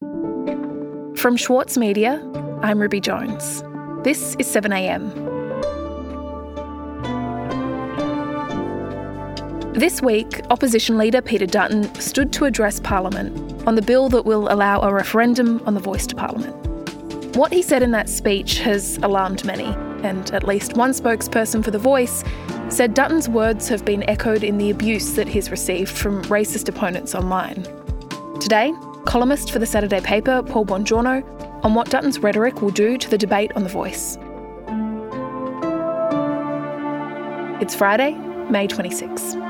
From Schwartz Media, I'm Ruby Jones. This is 7am. This week, opposition leader Peter Dutton stood to address Parliament on the bill that will allow a referendum on the voice to Parliament. What he said in that speech has alarmed many, and at least one spokesperson for The Voice said Dutton's words have been echoed in the abuse that he's received from racist opponents online. Today, columnist for the Saturday paper, Paul Bongiorno, on what Dutton's rhetoric will do to the debate on The Voice. It's Friday, May 26.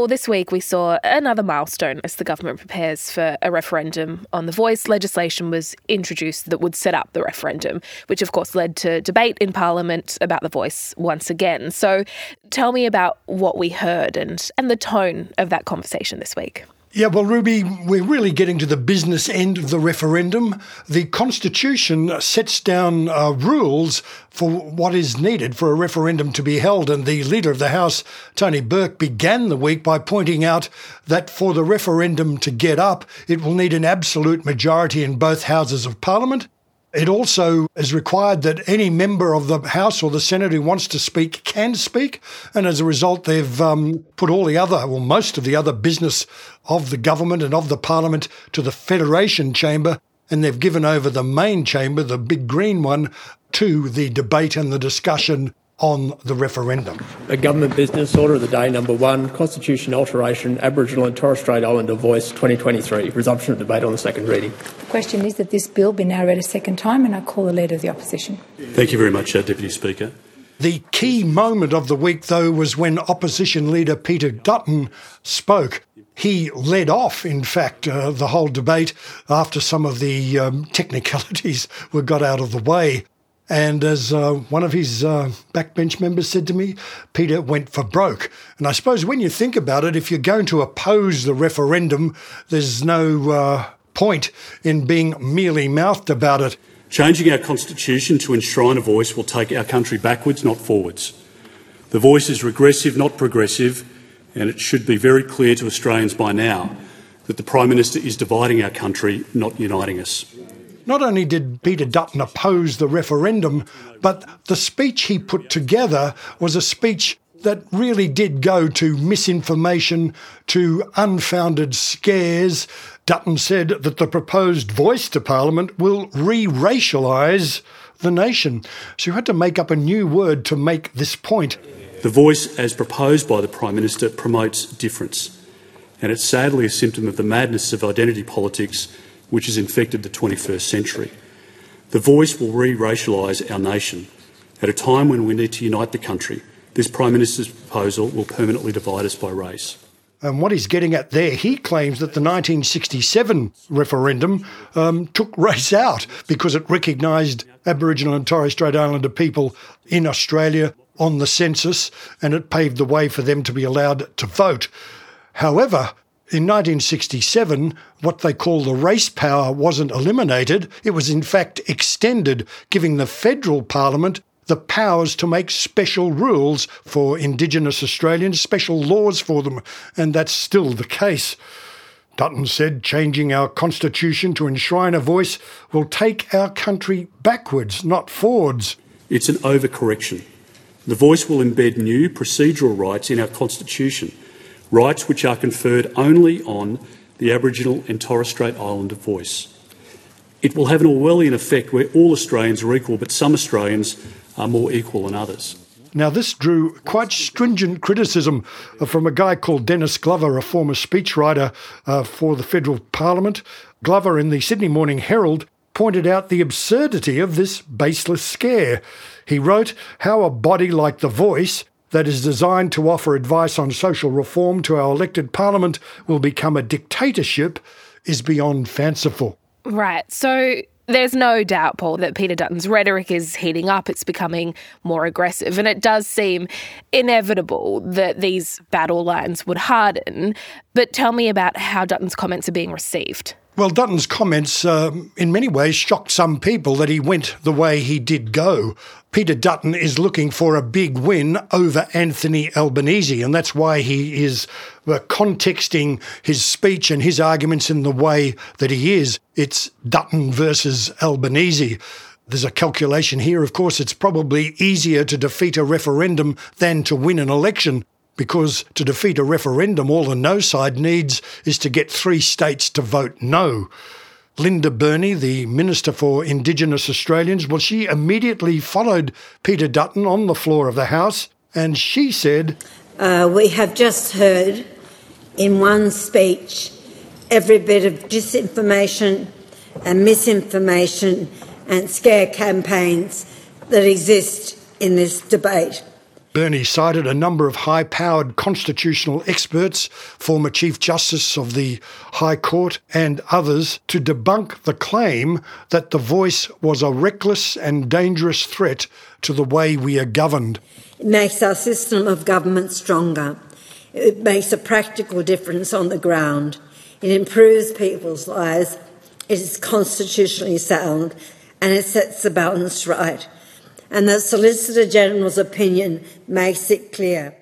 Paul, this week we saw another milestone as the government prepares for a referendum on the voice. Legislation was introduced that would set up the referendum, which of course led to debate in Parliament about the voice once again. So tell me about what we heard and, and the tone of that conversation this week. Yeah, well, Ruby, we're really getting to the business end of the referendum. The Constitution sets down uh, rules for what is needed for a referendum to be held. And the Leader of the House, Tony Burke, began the week by pointing out that for the referendum to get up, it will need an absolute majority in both Houses of Parliament. It also is required that any member of the House or the Senate who wants to speak can speak. And as a result, they've um, put all the other, well, most of the other business of the government and of the Parliament to the Federation Chamber. And they've given over the main chamber, the big green one, to the debate and the discussion on the referendum. A government business order of the day number one, Constitution alteration, Aboriginal and Torres Strait Islander voice 2023, resumption of debate on the second reading. The question is that this bill be now read a second time, and I call the Leader of the Opposition. Thank you very much, uh, Deputy Speaker. The key moment of the week, though, was when Opposition Leader Peter Dutton spoke. He led off, in fact, uh, the whole debate after some of the um, technicalities were got out of the way. And as uh, one of his uh, backbench members said to me, Peter went for broke. And I suppose when you think about it, if you're going to oppose the referendum, there's no uh, point in being mealy mouthed about it. Changing our constitution to enshrine a voice will take our country backwards, not forwards. The voice is regressive, not progressive, and it should be very clear to Australians by now that the Prime Minister is dividing our country, not uniting us. Not only did Peter Dutton oppose the referendum, but the speech he put together was a speech that really did go to misinformation, to unfounded scares. Dutton said that the proposed voice to Parliament will re racialise the nation. So you had to make up a new word to make this point. The voice, as proposed by the Prime Minister, promotes difference. And it's sadly a symptom of the madness of identity politics which has infected the 21st century. The voice will re racialise our nation. At a time when we need to unite the country, this Prime Minister's proposal will permanently divide us by race. And what he's getting at there, he claims that the 1967 referendum um, took race out because it recognised Aboriginal and Torres Strait Islander people in Australia on the census and it paved the way for them to be allowed to vote. However, in 1967, what they call the race power wasn't eliminated. It was, in fact, extended, giving the federal parliament the powers to make special rules for Indigenous Australians, special laws for them, and that's still the case. Dutton said changing our constitution to enshrine a voice will take our country backwards, not forwards. It's an overcorrection. The voice will embed new procedural rights in our constitution rights which are conferred only on the Aboriginal and Torres Strait Islander voice. It will have an Orwellian effect where all Australians are equal, but some Australians are more equal than others. Now, this drew quite stringent criticism from a guy called Dennis Glover, a former speechwriter uh, for the federal parliament. Glover, in the Sydney Morning Herald, pointed out the absurdity of this baseless scare. He wrote how a body like The Voice that is designed to offer advice on social reform to our elected parliament will become a dictatorship is beyond fanciful. Right. So there's no doubt, Paul, that Peter Dutton's rhetoric is heating up. It's becoming more aggressive. And it does seem inevitable that these battle lines would harden. But tell me about how Dutton's comments are being received. Well, Dutton's comments, uh, in many ways, shocked some people that he went the way he did go. Peter Dutton is looking for a big win over Anthony Albanese, and that's why he is uh, contexting his speech and his arguments in the way that he is. It's Dutton versus Albanese. There's a calculation here. Of course, it's probably easier to defeat a referendum than to win an election because to defeat a referendum, all the no side needs is to get three states to vote no. Linda Burney, the Minister for Indigenous Australians, well, she immediately followed Peter Dutton on the floor of the House and she said, uh, We have just heard in one speech every bit of disinformation and misinformation and scare campaigns that exist in this debate. Burney cited a number of high powered constitutional experts, former Chief Justice of the High Court, and others to debunk the claim that the voice was a reckless and dangerous threat to the way we are governed. It makes our system of government stronger. It makes a practical difference on the ground. It improves people's lives. It is constitutionally sound and it sets the balance right and the Solicitor General's opinion makes it clear.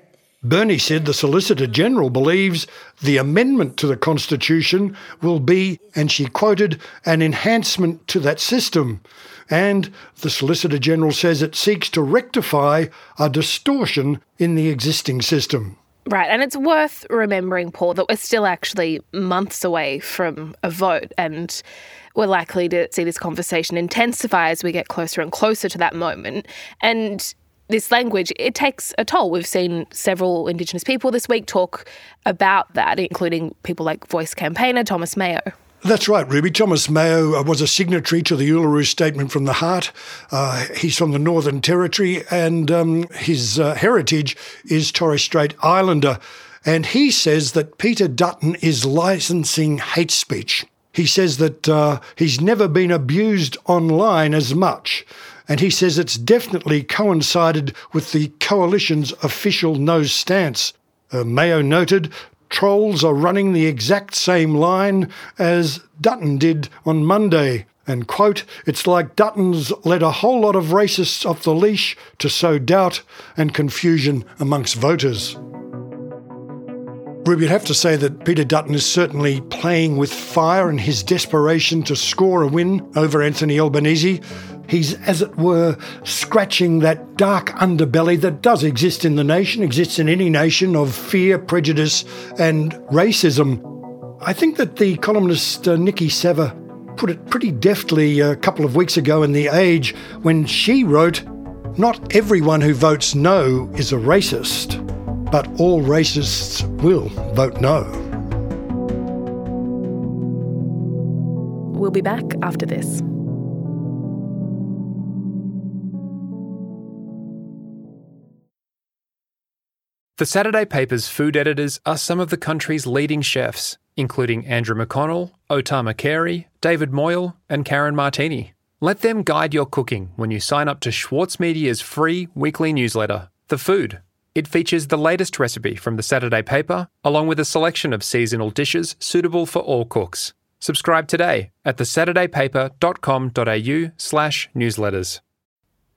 Burney said the Solicitor General believes the amendment to the Constitution will be, and she quoted, an enhancement to that system. And the Solicitor General says it seeks to rectify a distortion in the existing system. Right, and it's worth remembering, Paul, that we're still actually months away from a vote, and we're likely to see this conversation intensify as we get closer and closer to that moment. And this language, it takes a toll. We've seen several Indigenous people this week talk about that, including people like Voice campaigner Thomas Mayo. That's right, Ruby. Thomas Mayo uh, was a signatory to the Uluru Statement from the Heart. Uh, he's from the Northern Territory, and um, his uh, heritage is Torres Strait Islander. And he says that Peter Dutton is licensing hate speech. He says that uh, he's never been abused online as much. And he says it's definitely coincided with the coalition's official no stance. Uh, Mayo noted trolls are running the exact same line as Dutton did on Monday. And, quote, it's like Dutton's let a whole lot of racists off the leash to sow doubt and confusion amongst voters. Ruby, you'd have to say that Peter Dutton is certainly playing with fire in his desperation to score a win over Anthony Albanese. He's, as it were, scratching that dark underbelly that does exist in the nation, exists in any nation of fear, prejudice, and racism. I think that the columnist uh, Nikki Savva put it pretty deftly a couple of weeks ago in The Age when she wrote, Not everyone who votes no is a racist but all racists will vote no. We'll be back after this. The Saturday paper's food editors are some of the country's leading chefs, including Andrew McConnell, O Tama Carey, David Moyle, and Karen Martini. Let them guide your cooking when you sign up to Schwartz Media's free weekly newsletter, The Food, it features the latest recipe from the Saturday paper, along with a selection of seasonal dishes suitable for all cooks. Subscribe today at thesaturdaypaper.com.au slash newsletters.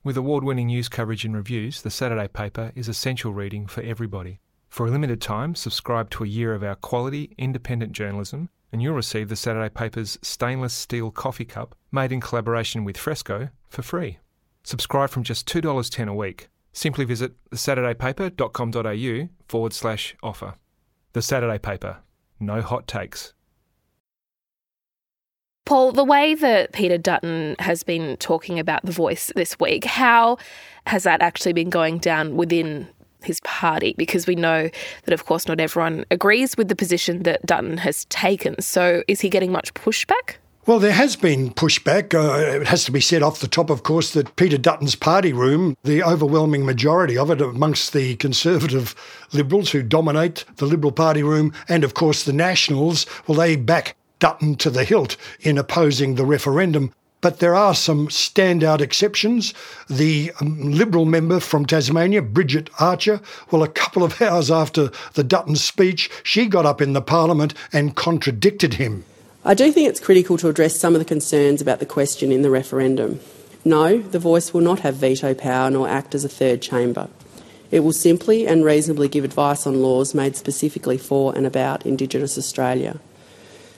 With award-winning news coverage and reviews, the Saturday paper is essential reading for everybody. For a limited time, subscribe to a year of our quality, independent journalism, and you'll receive the Saturday paper's stainless steel coffee cup made in collaboration with Fresco for free. Subscribe from just $2.10 a week. Simply visit thesaturdaypaper.com.au forward slash offer. The Saturday Paper. No hot takes. Paul, the way that Peter Dutton has been talking about The Voice this week, how has that actually been going down within his party? Because we know that, of course, not everyone agrees with the position that Dutton has taken. So is he getting much pushback? Well, there has been pushback. Uh, it has to be said off the top, of course, that Peter Dutton's party room, the overwhelming majority of it amongst the Conservative Liberals who dominate the Liberal Party room, and of course the Nationals, well, they back Dutton to the hilt in opposing the referendum. But there are some standout exceptions. The um, Liberal member from Tasmania, Bridget Archer, well, a couple of hours after the Dutton speech, she got up in the Parliament and contradicted him. I do think it's critical to address some of the concerns about the question in the referendum. No, the voice will not have veto power nor act as a third chamber. It will simply and reasonably give advice on laws made specifically for and about Indigenous Australia.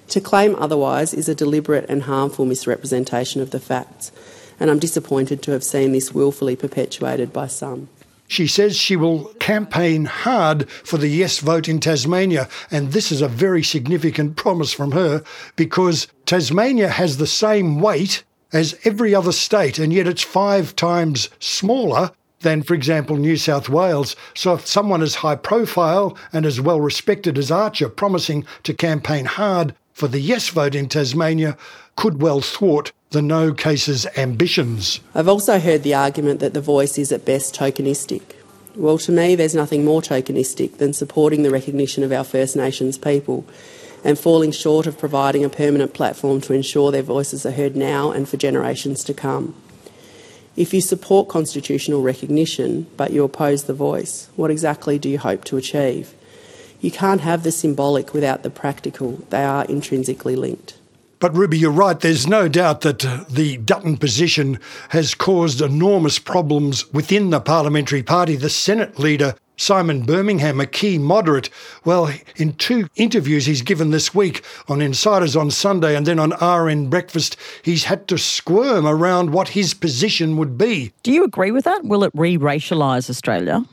To claim otherwise is a deliberate and harmful misrepresentation of the facts, and I'm disappointed to have seen this willfully perpetuated by some. She says she will campaign hard for the yes vote in Tasmania, and this is a very significant promise from her because Tasmania has the same weight as every other state, and yet it's five times smaller than, for example, New South Wales. So if someone as high profile and as well respected as Archer promising to campaign hard for the yes vote in Tasmania could well thwart the no cases ambitions. I've also heard the argument that the voice is at best tokenistic. Well, to me, there's nothing more tokenistic than supporting the recognition of our First Nations people and falling short of providing a permanent platform to ensure their voices are heard now and for generations to come. If you support constitutional recognition but you oppose the voice, what exactly do you hope to achieve? You can't have the symbolic without the practical, they are intrinsically linked. But Ruby, you're right. There's no doubt that uh, the Dutton position has caused enormous problems within the parliamentary party. The Senate leader Simon Birmingham, a key moderate, well, in two interviews he's given this week on Insiders on Sunday and then on RN Breakfast, he's had to squirm around what his position would be. Do you agree with that? Will it re racialise Australia?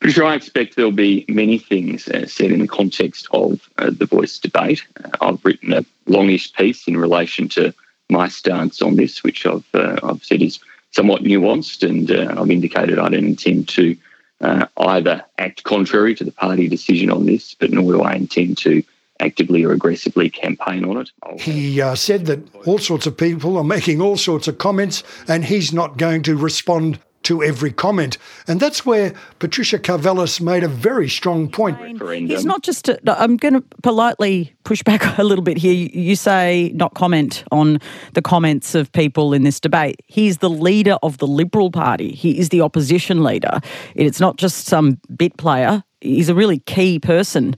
Pretty sure I expect there'll be many things uh, said in the context of uh, the voice debate. Uh, I've written a longish piece in relation to my stance on this, which I've, uh, I've said is somewhat nuanced, and uh, I've indicated I don't intend to uh, either act contrary to the party decision on this, but nor do I intend to actively or aggressively campaign on it. He uh, said that all sorts of people are making all sorts of comments, and he's not going to respond to every comment. And that's where Patricia Karvelas made a very strong point. He's not just, i am going to politely push back a little bit here. You say not comment on the comments of people in this debate. He's the leader of the Liberal Party, he is the opposition leader. It's not just some bit player, he's a really key person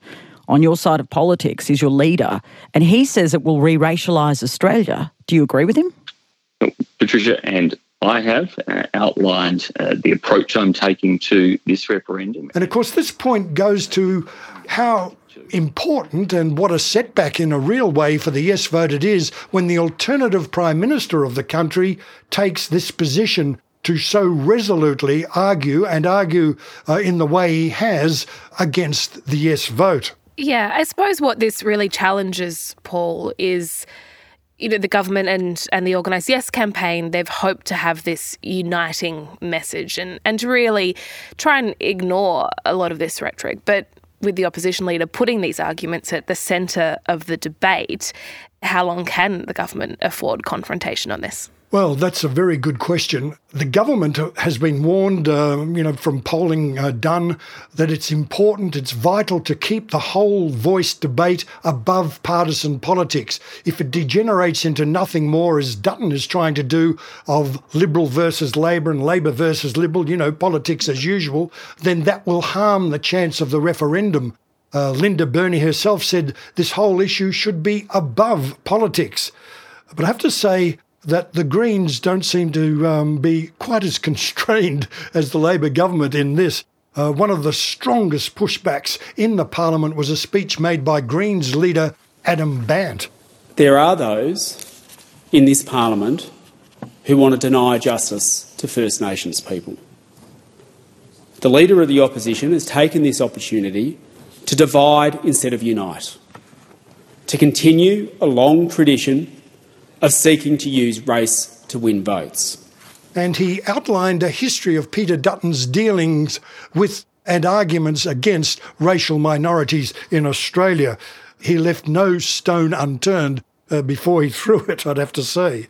on your side of politics, he's your leader. And he says it will re racialise Australia. Do you agree with him? Patricia, and I have uh, outlined uh, the approach I'm taking to this referendum. And of course, this point goes to how important and what a setback in a real way for the yes vote it is when the alternative Prime Minister of the country takes this position to so resolutely argue and argue uh, in the way he has against the yes vote. Yeah, I suppose what this really challenges, Paul, is you know, the government and, and the Organise Yes campaign, they've hoped to have this uniting message and, and to really try and ignore a lot of this rhetoric. But with the opposition leader putting these arguments at the centre of the debate, how long can the government afford confrontation on this? Well, that's a very good question. The government has been warned, uh, you know, from polling uh, done, that it's important, it's vital to keep the whole voice debate above partisan politics. If it degenerates into nothing more, as Dutton is trying to do, of Liberal versus Labor and Labor versus Liberal, you know, politics as usual, then that will harm the chance of the referendum. Uh, Linda Burney herself said this whole issue should be above politics. But I have to say, that the Greens don't seem to um, be quite as constrained as the Labor government in this. Uh, one of the strongest pushbacks in the parliament was a speech made by Greens leader Adam Bandt. There are those in this parliament who want to deny justice to First Nations people. The leader of the opposition has taken this opportunity to divide instead of unite, to continue a long tradition of seeking to use race to win votes. And he outlined a history of Peter Dutton's dealings with and arguments against racial minorities in Australia. He left no stone unturned uh, before he threw it, I'd have to say.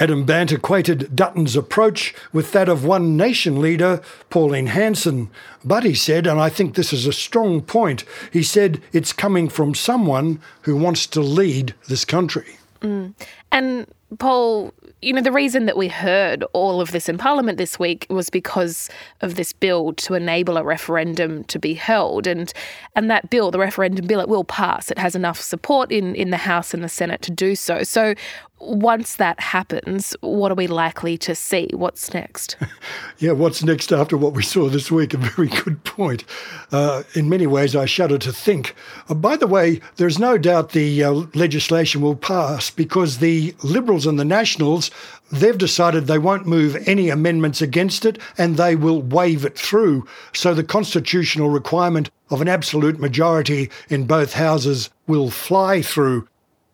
Adam Bandt equated Dutton's approach with that of One Nation leader Pauline Hanson. But he said, and I think this is a strong point, he said it's coming from someone who wants to lead this country. Mm. And Paul, you know, the reason that we heard all of this in Parliament this week was because of this bill to enable a referendum to be held. And and that bill, the referendum bill, it will pass. It has enough support in, in the House and the Senate to do so. So once that happens, what are we likely to see? What's next? yeah, what's next after what we saw this week? A very good point. Uh, in many ways, I shudder to think. Uh, by the way, there's no doubt the uh, legislation will pass because the Liberals and the Nationals, they've decided they won't move any amendments against it and they will wave it through. So the constitutional requirement of an absolute majority in both houses will fly through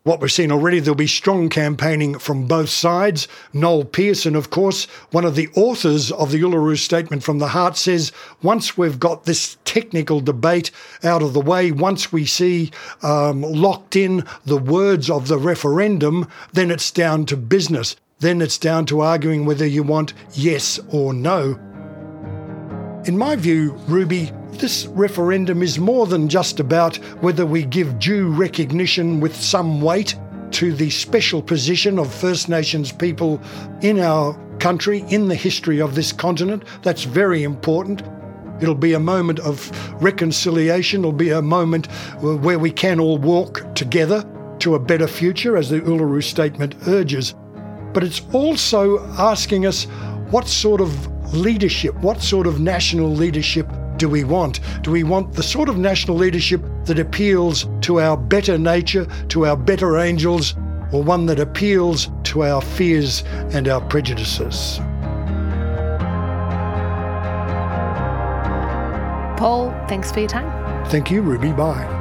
what we're seeing already, there'll be strong campaigning from both sides. Noel Pearson, of course, one of the authors of the Uluru Statement from the Heart, says once we've got this technical debate out of the way, once we see um, locked in the words of the referendum, then it's down to business. Then it's down to arguing whether you want yes or no. In my view, Ruby, this referendum is more than just about whether we give due recognition with some weight to the special position of First Nations people in our country, in the history of this continent. That's very important. It'll be a moment of reconciliation, it'll be a moment uh, where we can all walk together to a better future, as the Uluru Statement urges. But it's also asking us what sort of leadership, what sort of national leadership do we want? Do we want the sort of national leadership that appeals to our better nature, to our better angels, or one that appeals to our fears and our prejudices? Paul, thanks for your time. Thank you, Ruby. Bye.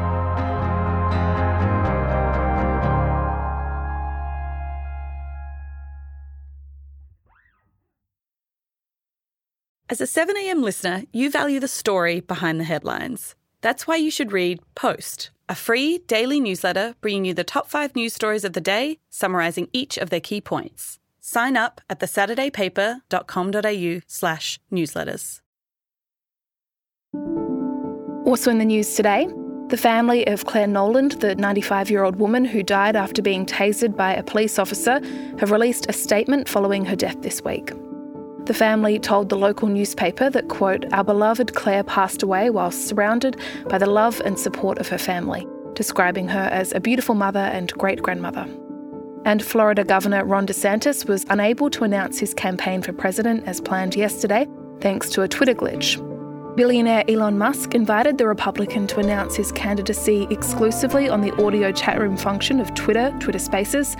As a 7am listener, you value the story behind the headlines. That's why you should read Post, a free daily newsletter bringing you the top five news stories of the day, summarising each of their key points. Sign up at thesaturdaypaper.com.au slash newsletters. Also in the news today, the family of Clare Nowland, the 95 year old woman who died after being tasered by a police officer, have released a statement following her death this week. The family told the local newspaper that, quote, our beloved Clare passed away while surrounded by the love and support of her family, describing her as a beautiful mother and great grandmother. And Florida Governor Ron DeSantis was unable to announce his campaign for president as planned yesterday, thanks to a Twitter glitch. Billionaire Elon Musk invited the Republican to announce his candidacy exclusively on the audio chat room function of Twitter, Twitter Spaces,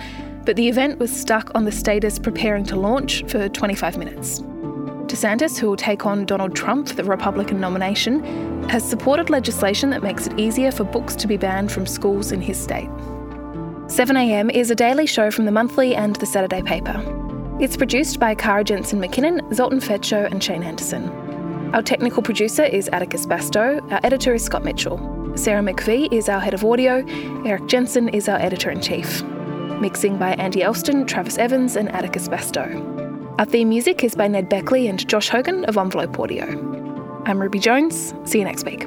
but the event was stuck on the status preparing to launch for 25 minutes. DeSantis, who will take on Donald Trump for the Republican nomination, has supported legislation that makes it easier for books to be banned from schools in his state. 7am is a daily show from the monthly and the Saturday paper. It's produced by Kara Jensen McKinnon, Zoltan Fecso, and Shane Anderson. Our technical producer is Atticus Bastow, our editor is Scott Mitchell. Sarah McVeigh is our head of audio, Erik Jensen is our editor in chief. Mixing by Andy Elston, Travis Evans, and Atticus Bastow. Our theme music is by Ned Beckley and Josh Hogan of Envelope Audio. I'm Ruby Jones. See you next week.